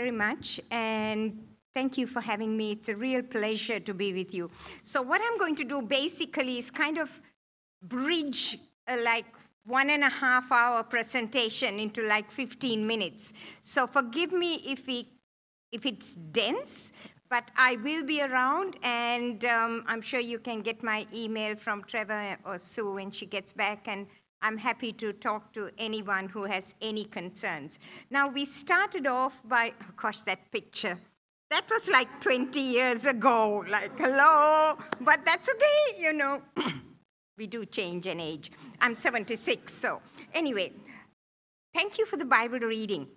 very much, and thank you for having me. It's a real pleasure to be with you. So, what I'm going to do basically is kind of bridge a like one and a half hour presentation into like 15 minutes. So, forgive me if we if it's dense, but I will be around, and um, I'm sure you can get my email from Trevor or Sue when she gets back, and I'm happy to talk to anyone who has any concerns. Now, we started off by, oh gosh, that picture. That was like 20 years ago, like, hello, but that's okay, you know. we do change in age. I'm 76, so anyway, thank you for the Bible reading.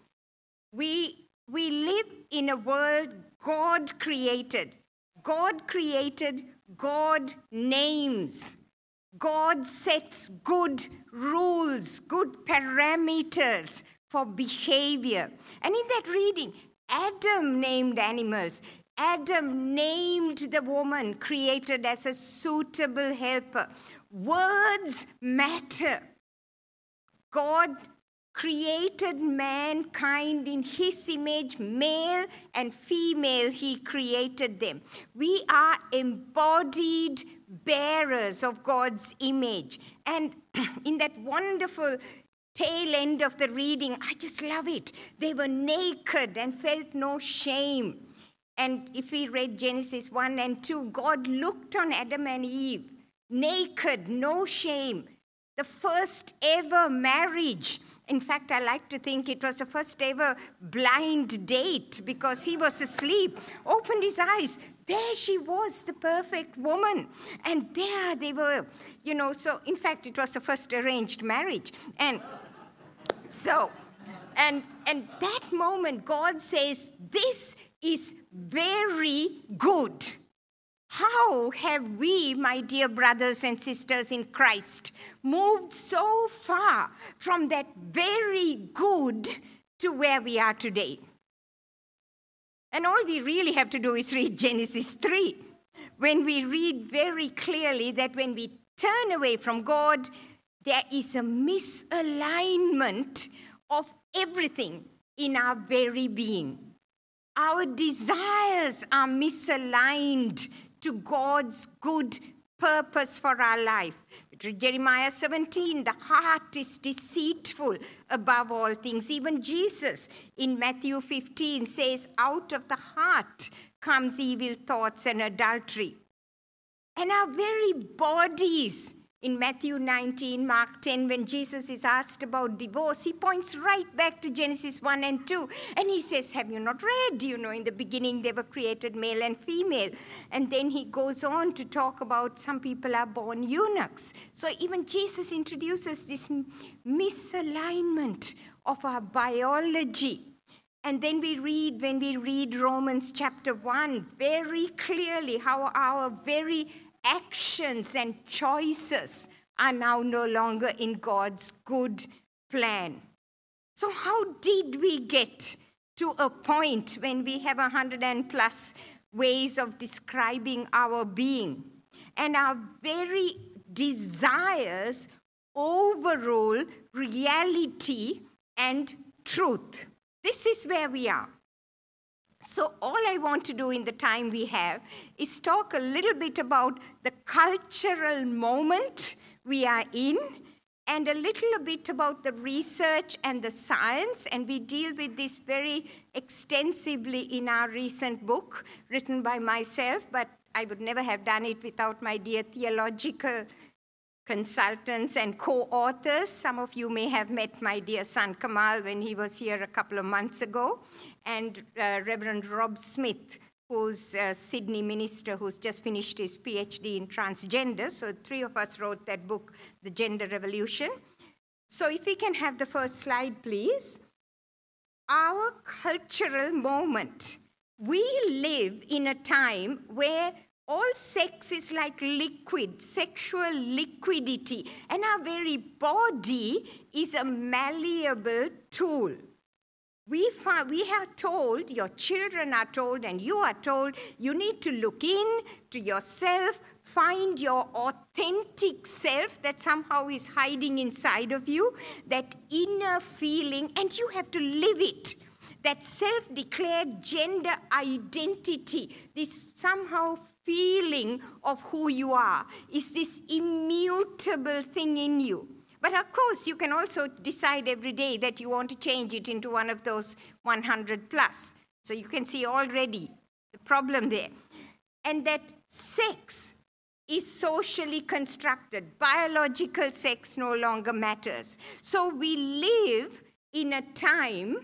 We, we live in a world God created. God created, God names. God sets good rules, good parameters for behavior. And in that reading, Adam named animals. Adam named the woman created as a suitable helper. Words matter. God created mankind in his image, male and female, he created them. We are embodied bearers of God's image. And in that wonderful tail end of the reading, I just love it. They were naked and felt no shame. And if we read Genesis 1 and 2, God looked on Adam and Eve, naked, no shame. The first ever marriage in fact, I like to think it was the first ever blind date because he was asleep, opened his eyes. There she was, the perfect woman. And there they were, you know. So, in fact, it was the first arranged marriage. And so, and, and that moment, God says, This is very good. How have we, my dear brothers and sisters in Christ, moved so far from that very good to where we are today? And all we really have to do is read Genesis 3. When we read very clearly that when we turn away from God, there is a misalignment of everything in our very being. Our desires are misaligned to God's good purpose for our life. Jeremiah 17, the heart is deceitful above all things. Even Jesus in Matthew 15 says, Out of the heart comes evil thoughts and adultery. And our very bodies in Matthew 19, Mark 10, when Jesus is asked about divorce, he points right back to Genesis 1 and 2. And he says, Have you not read? You know, in the beginning they were created male and female. And then he goes on to talk about some people are born eunuchs. So even Jesus introduces this misalignment of our biology. And then we read, when we read Romans chapter 1, very clearly how our very actions and choices are now no longer in God's good plan. So, how did we get to a point when we have a hundred and plus ways of describing our being? And our very desires overrule reality and truth. This is where we are. So, all I want to do in the time we have is talk a little bit about the cultural moment we are in and a little bit about the research and the science. And we deal with this very extensively in our recent book written by myself, but I would never have done it without my dear theological consultants and co authors. Some of you may have met my dear son Kamal when he was here a couple of months ago, and uh, Reverend Rob Smith, who's a Sydney minister who's just finished his PhD in transgender. So, three of us wrote that book, The Gender Revolution. So, if we can have the first slide, please. Our cultural moment. We live in a time where all sex is like liquid, sexual liquidity, and our very body is a malleable tool. We, find, we are told, your children are told, and you are told, you need to look in to yourself, find your authentic self that somehow is hiding inside of you, that inner feeling, and you have to live it. that self declared gender identity, this somehow feeling of who you are, is this immutable thing in you. But of course, you can also decide every day that you want to change it into one of those 100 plus. So you can see already the problem there. And that sex is socially constructed. Biological sex no longer matters. So we live in a time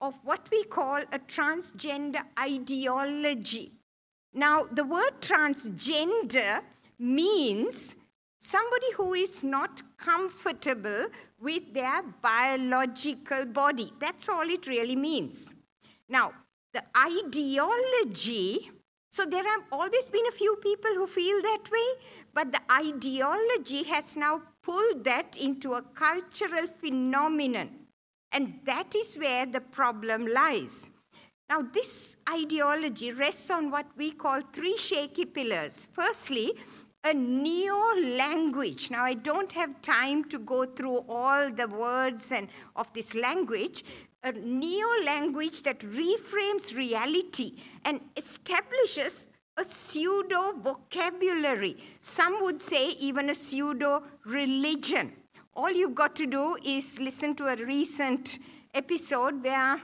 of what we call a transgender ideology. Now, the word transgender means somebody who is not comfortable with their biological body. That's all it really means. Now, the ideology, so there have always been a few people who feel that way, but the ideology has now pulled that into a cultural phenomenon. And that is where the problem lies. Now, this ideology rests on what we call three shaky pillars. Firstly, a neo language. Now, I don't have time to go through all the words and of this language. A neo language that reframes reality and establishes a pseudo vocabulary. Some would say even a pseudo religion. All you've got to do is listen to a recent episode where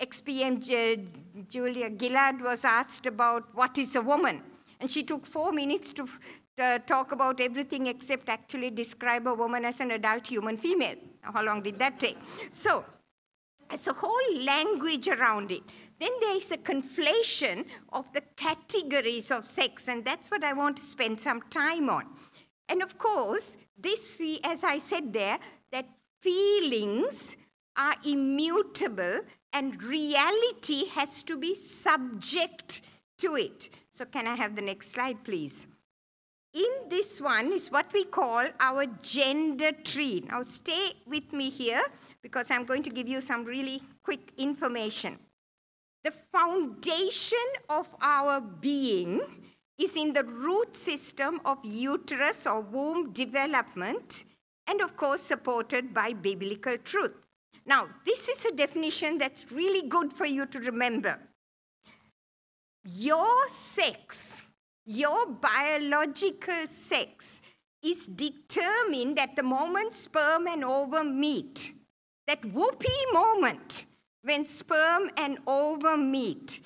XPM Julia Gillard was asked about what is a woman. And she took four minutes to uh, talk about everything except actually describe a woman as an adult human female. How long did that take? So, it's a whole language around it. Then there is a conflation of the categories of sex, and that's what I want to spend some time on. And of course, this, as I said there, that feelings are immutable and reality has to be subject to it. So, can I have the next slide, please? in this one is what we call our gender tree. Now, stay with me here because I'm going to give you some really quick information. The foundation of our being is in the root system of uterus or womb development, and of course, supported by biblical truth. Now, this is a definition that's really good for you to remember. Your sex your biological sex is determined at the moment sperm and ovum meet. That whoopee moment when sperm and ovum meet.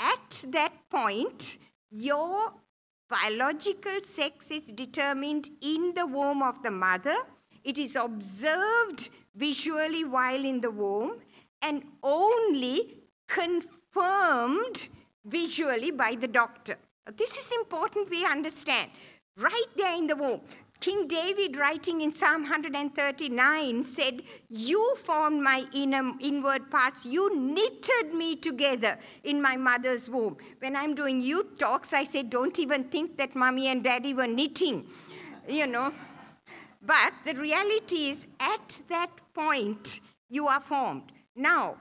At that point, your biological sex is determined in the womb of the mother. It is observed visually while in the womb and only confirmed visually by the doctor. This is important we understand. Right there in the womb, King David, writing in Psalm 139, said, You formed my inner, inward parts. You knitted me together in my mother's womb. When I'm doing youth talks, I say, Don't even think that mommy and daddy were knitting, you know. But the reality is, at that point, you are formed. Now,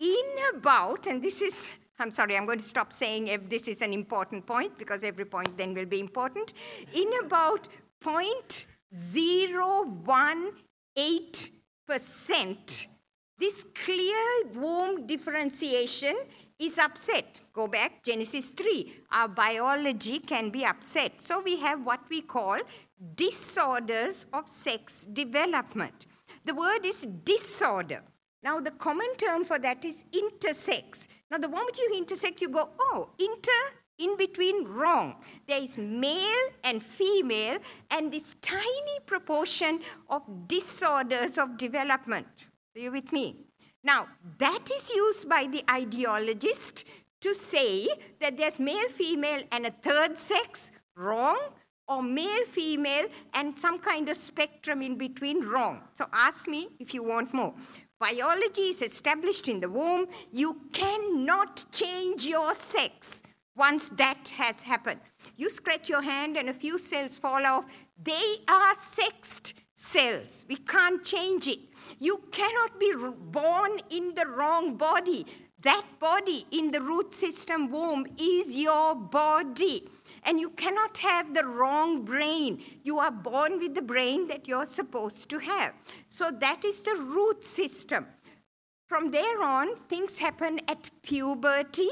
in about, and this is I'm sorry, I'm going to stop saying if this is an important point because every point then will be important. In about 0.018%, this clear womb differentiation is upset. Go back, Genesis 3. Our biology can be upset. So we have what we call disorders of sex development. The word is disorder. Now, the common term for that is intersex. Now, the moment you intersex, you go, oh, inter, in between, wrong. There is male and female, and this tiny proportion of disorders of development. Are you with me? Now, that is used by the ideologist to say that there's male, female, and a third sex, wrong, or male, female, and some kind of spectrum in between, wrong. So ask me if you want more. Biology is established in the womb. You cannot change your sex once that has happened. You scratch your hand and a few cells fall off. They are sexed cells. We can't change it. You cannot be born in the wrong body. That body in the root system womb is your body. And you cannot have the wrong brain. You are born with the brain that you're supposed to have. So that is the root system. from there on, things happen at puberty.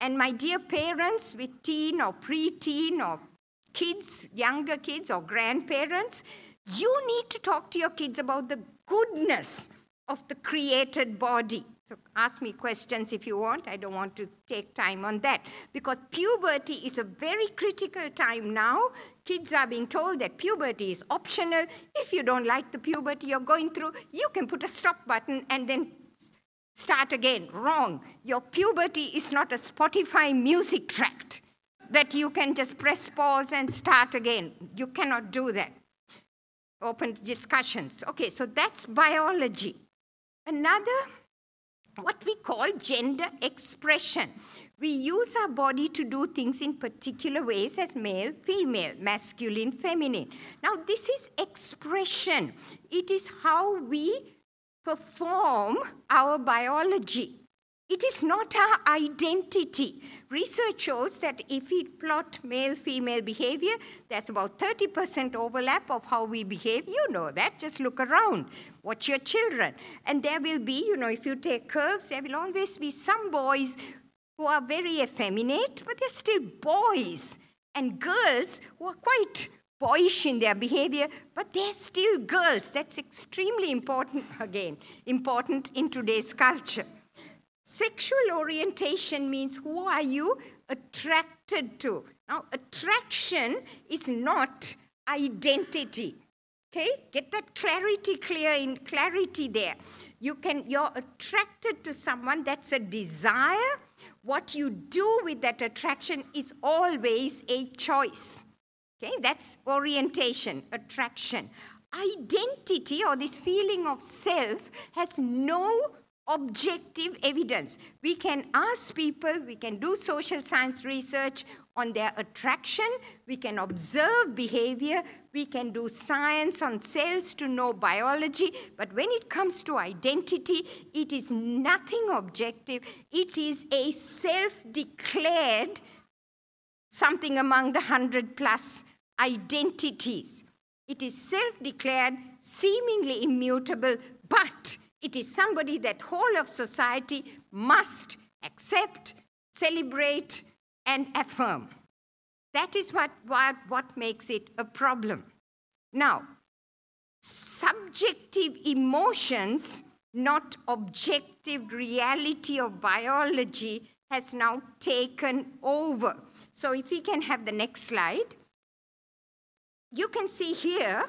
And my dear parents with teen or preteen or kids, younger kids or grandparents, you need to talk to your kids about the goodness of the created body. So ask me questions if you want. I don't want to take time on that. Because puberty is a very critical time now. Kids are being told that puberty is optional. If you don't like the puberty you're going through, you can put a stop button and then start again. Wrong. Your puberty is not a Spotify music track that you can just press pause and start again. You cannot do that. Open discussions. Okay, so that's biology. Another, what we call gender expression. We use our body to do things in particular ways as male, female, masculine, feminine. Now, this is expression. It is how we perform our biology. It is not our identity. Research shows that if we plot male female behavior, there's about 30% overlap of how we behave. You know that. Just look around. Watch your children. And there will be, you know, if you take curves, there will always be some boys who are very effeminate, but they're still boys. And girls who are quite boyish in their behavior, but they're still girls. That's extremely important, again, important in today's culture. Sexual orientation means who are you attracted to? Now, attraction is not identity. Okay? Get that clarity clear in clarity there. You can you're attracted to someone that's a desire. What you do with that attraction is always a choice. Okay? That's orientation, attraction. Identity or this feeling of self has no objective evidence. We can ask people, we can do social science research on their attraction, we can observe behavior, we can do science on cells to know biology, but when it comes to identity, it is nothing objective. It is a self declared something among the hundred plus identities. It is self declared, seemingly immutable, but it is somebody that whole of society must accept, celebrate, and affirm. That is what, what, what makes it a problem. Now, subjective emotions, not objective reality of biology, has now taken over. So, if we can have the next slide, you can see here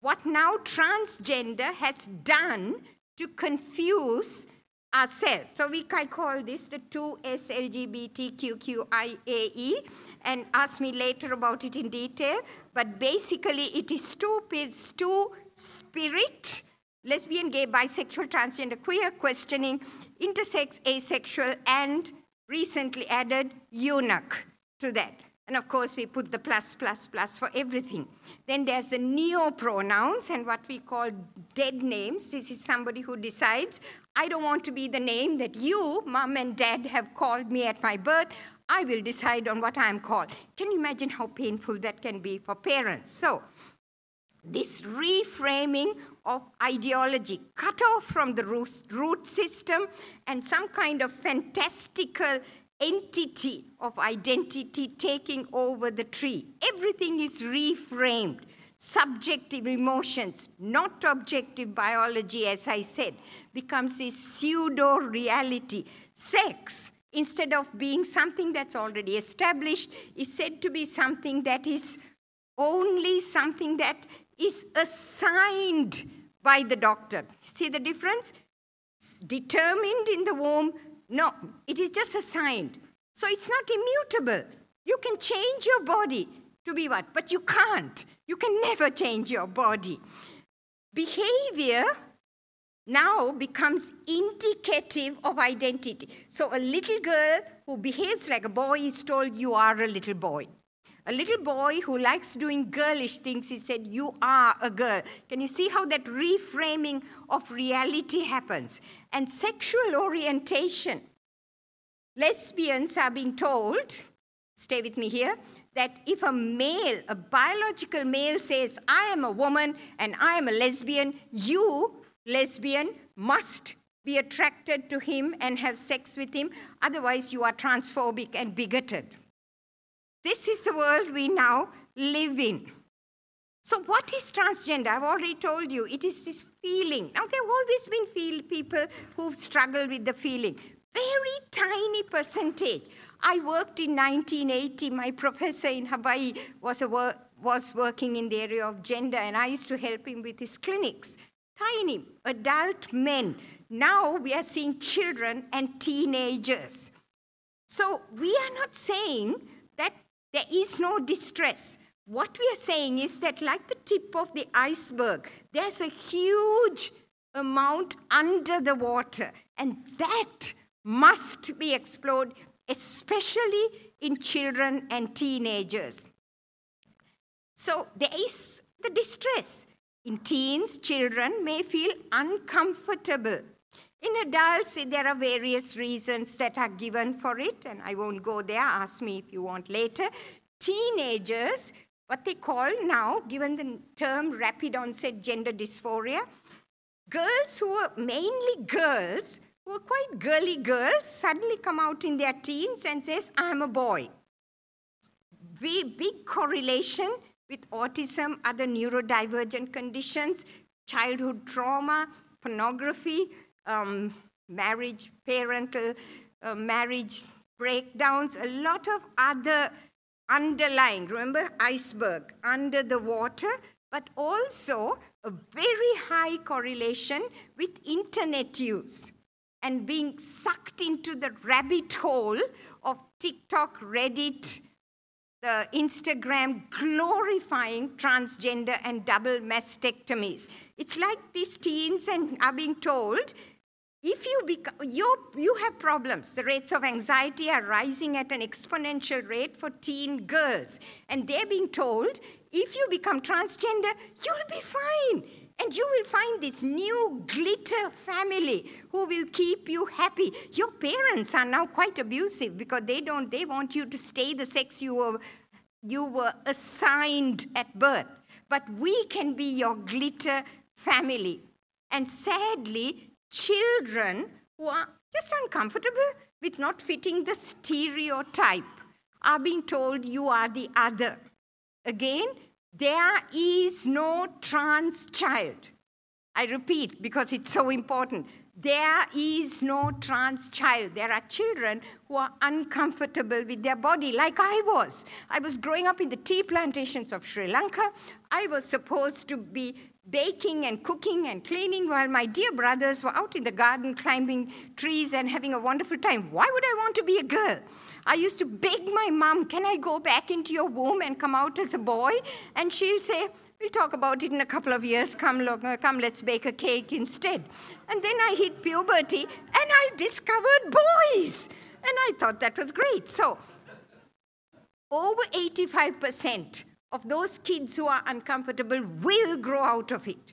what now transgender has done to confuse ourselves. So we can call this the 2S LGBTQQIAE and ask me later about it in detail. But basically, it is two, it's two spirit, lesbian, gay, bisexual, transgender, queer, questioning, intersex, asexual, and recently added eunuch to that. And of course, we put the plus, plus, plus for everything. Then there's the neo pronouns and what we call dead names. This is somebody who decides, I don't want to be the name that you, mom and dad, have called me at my birth. I will decide on what I'm called. Can you imagine how painful that can be for parents? So, this reframing of ideology, cut off from the root system and some kind of fantastical entity of identity taking over the tree. Everything is reframed. Subjective emotions, not objective biology, as I said, becomes a pseudo reality. Sex, instead of being something that's already established, is said to be something that is only something that is assigned by the doctor. See the difference? Determined in the womb, no, it is just assigned. So it's not immutable. You can change your body to be what? But you can't. You can never change your body. Behavior now becomes indicative of identity. So a little girl who behaves like a boy is told, You are a little boy. A little boy who likes doing girlish things, he said, You are a girl. Can you see how that reframing of reality happens? And sexual orientation. Lesbians are being told, stay with me here, that if a male, a biological male says, I am a woman and I am a lesbian, you, lesbian, must be attracted to him and have sex with him. Otherwise, you are transphobic and bigoted. This is the world we now live in. So, what is transgender? I've already told you. It is this feeling. Now, there have always been feel, people who've struggled with the feeling. Very tiny percentage. I worked in 1980. My professor in Hawaii was, wor- was working in the area of gender, and I used to help him with his clinics. Tiny adult men. Now we are seeing children and teenagers. So, we are not saying there is no distress. What we are saying is that, like the tip of the iceberg, there's a huge amount under the water, and that must be explored, especially in children and teenagers. So, there is the distress. In teens, children may feel uncomfortable. In adults, there are various reasons that are given for it, and I won't go there. Ask me if you want later. Teenagers what they call now, given the term rapid onset gender dysphoria, girls who are mainly girls, who are quite girly girls, suddenly come out in their teens and says, I'm a boy. Big, big correlation with autism, other neurodivergent conditions, childhood trauma, pornography, um, marriage, parental uh, marriage breakdowns, a lot of other underlying, remember, iceberg under the water, but also a very high correlation with internet use and being sucked into the rabbit hole of TikTok, Reddit, the Instagram glorifying transgender and double mastectomies. It's like these teens and are being told if you, become, you, you have problems, the rates of anxiety are rising at an exponential rate for teen girls. And they're being told if you become transgender, you'll be fine. And you will find this new glitter family who will keep you happy. Your parents are now quite abusive because they don't, they want you to stay the sex you were, you were assigned at birth. But we can be your glitter family. And sadly, children who are just uncomfortable with not fitting the stereotype are being told you are the other. Again, there is no trans child. I repeat because it's so important. There is no trans child. There are children who are uncomfortable with their body, like I was. I was growing up in the tea plantations of Sri Lanka. I was supposed to be baking and cooking and cleaning while my dear brothers were out in the garden climbing trees and having a wonderful time. Why would I want to be a girl? I used to beg my mom, Can I go back into your womb and come out as a boy? And she'll say, We'll talk about it in a couple of years. Come, look, uh, come, let's bake a cake instead. And then I hit puberty and I discovered boys. And I thought that was great. So, over 85% of those kids who are uncomfortable will grow out of it.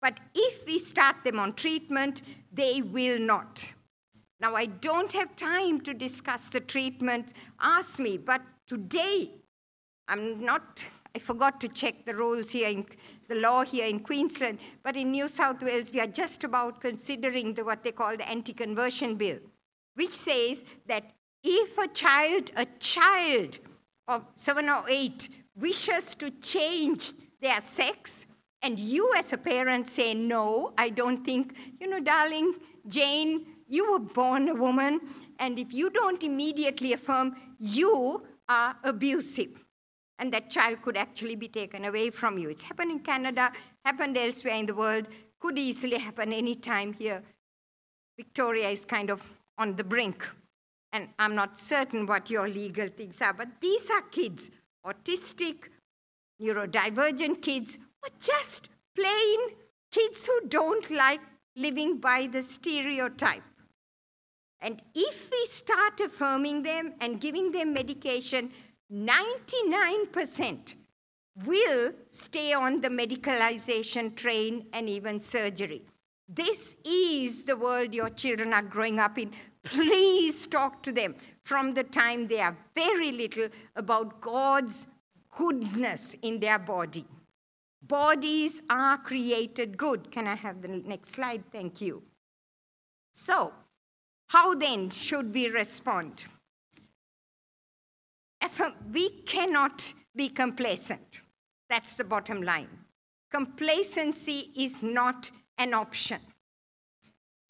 But if we start them on treatment, they will not. Now, I don't have time to discuss the treatment. Ask me, but today, I'm not, I forgot to check the rules here in the law here in Queensland, but in New South Wales, we are just about considering the, what they call the anti conversion bill, which says that if a child, a child of seven or eight, wishes to change their sex, and you as a parent say, No, I don't think, you know, darling, Jane, you were born a woman, and if you don't immediately affirm, you are abusive. And that child could actually be taken away from you. It's happened in Canada, happened elsewhere in the world, could easily happen anytime here. Victoria is kind of on the brink. And I'm not certain what your legal things are, but these are kids autistic, neurodivergent kids, or just plain kids who don't like living by the stereotype. And if we start affirming them and giving them medication, 99% will stay on the medicalization train and even surgery. This is the world your children are growing up in. Please talk to them from the time they are very little about God's goodness in their body. Bodies are created good. Can I have the next slide? Thank you. So, how then should we respond? Uh, we cannot be complacent. That's the bottom line. Complacency is not an option.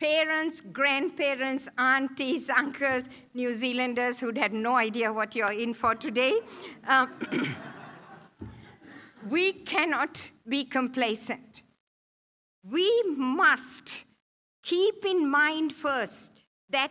Parents, grandparents, aunties, uncles, New Zealanders who'd had no idea what you're in for today. Um, we cannot be complacent. We must keep in mind first that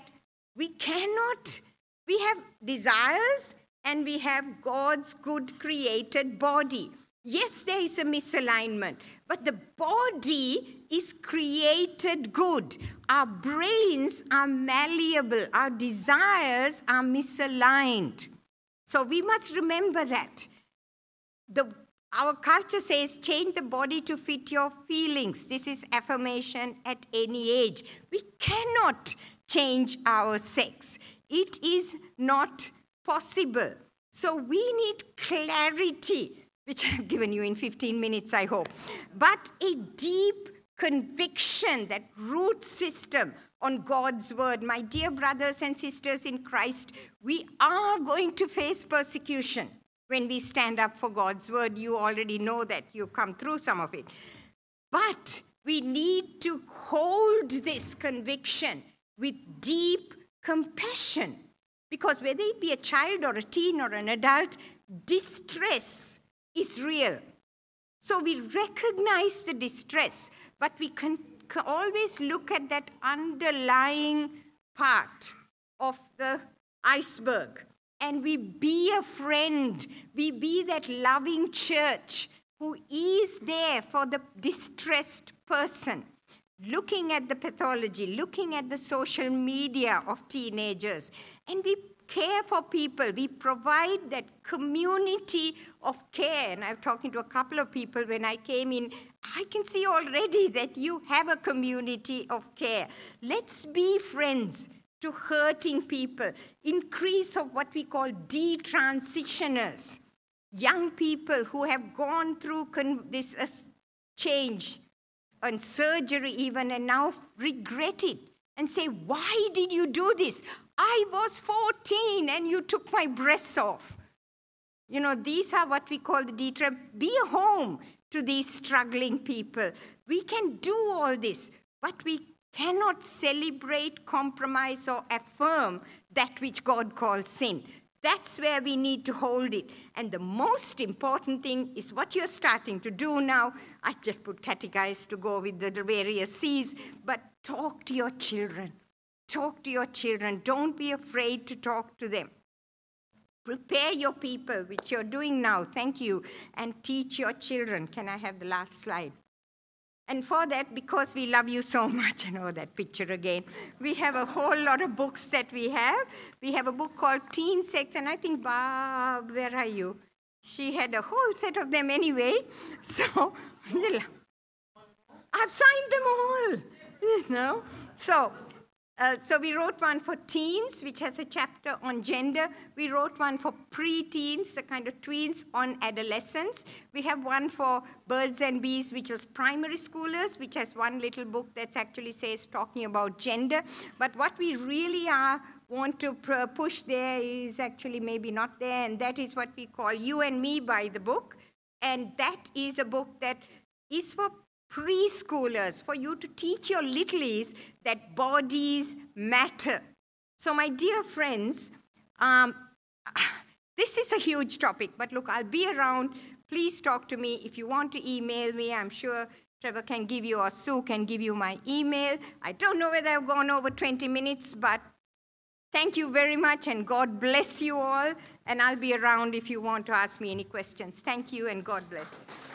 we cannot, we have desires and we have God's good created body. Yes, there is a misalignment, but the body is created good. Our brains are malleable, our desires are misaligned. So we must remember that. The, our culture says change the body to fit your feelings. This is affirmation at any age. We cannot change our sex, it is not possible. So we need clarity which I've given you in 15 minutes, I hope, but a deep conviction, that root system on God's word. My dear brothers and sisters in Christ, we are going to face persecution when we stand up for God's word. You already know that, you've come through some of it. But we need to hold this conviction with deep compassion. Because whether it be a child or a teen or an adult, distress is real. So we recognize the distress, but we can, always look at that underlying part of the iceberg. And we be a friend, we be that loving church who is there for the distressed person, looking at the pathology, looking at the social media of teenagers, and we care for people. We provide that community of care. And I'm talking to a couple of people when I came in. I can see already that you have a community of care. Let's be friends to hurting people. Increase of what we call detransitioners. Young people who have gone through con- this uh, change and surgery, even, and now regret it and say, Why did you do this? I was 14 and you took my breasts off. You know, these are what we call the detrap. Be home to these struggling people. We can do all this, but we cannot celebrate, compromise, or affirm that which God calls sin. That's where we need to hold it. And the most important thing is what you're starting to do now. I just put catechize to go with the various C's, but talk to your children. Talk to your children. Don't be afraid to talk to them. Prepare your people, which you're doing now. Thank you. And teach your children. Can I have the last slide? And for that, because we love you so much, I know that picture again, we have a whole lot of books that we have. We have a book called Teen Sex, and I think, Bob, where are you? She had a whole set of them anyway. So, I've signed them all, you know. So, uh, so we wrote one for teens, which has a chapter on gender. We wrote one for pre-teens, the kind of tweens on adolescence. We have one for birds and bees, which was primary schoolers, which has one little book that actually says talking about gender. But what we really are want to pr- push there is actually maybe not there, and that is what we call You and Me by the book. And that is a book that is for preschoolers, for you to teach your littlies that bodies matter. So, my dear friends, um, this is a huge topic, but look, I'll be around. Please talk to me. If you want to email me, I'm sure Trevor can give you, or Sue can give you my email. I don't know whether I've gone over 20 minutes, but thank you very much, and God bless you all. And I'll be around if you want to ask me any questions. Thank you, and God bless you.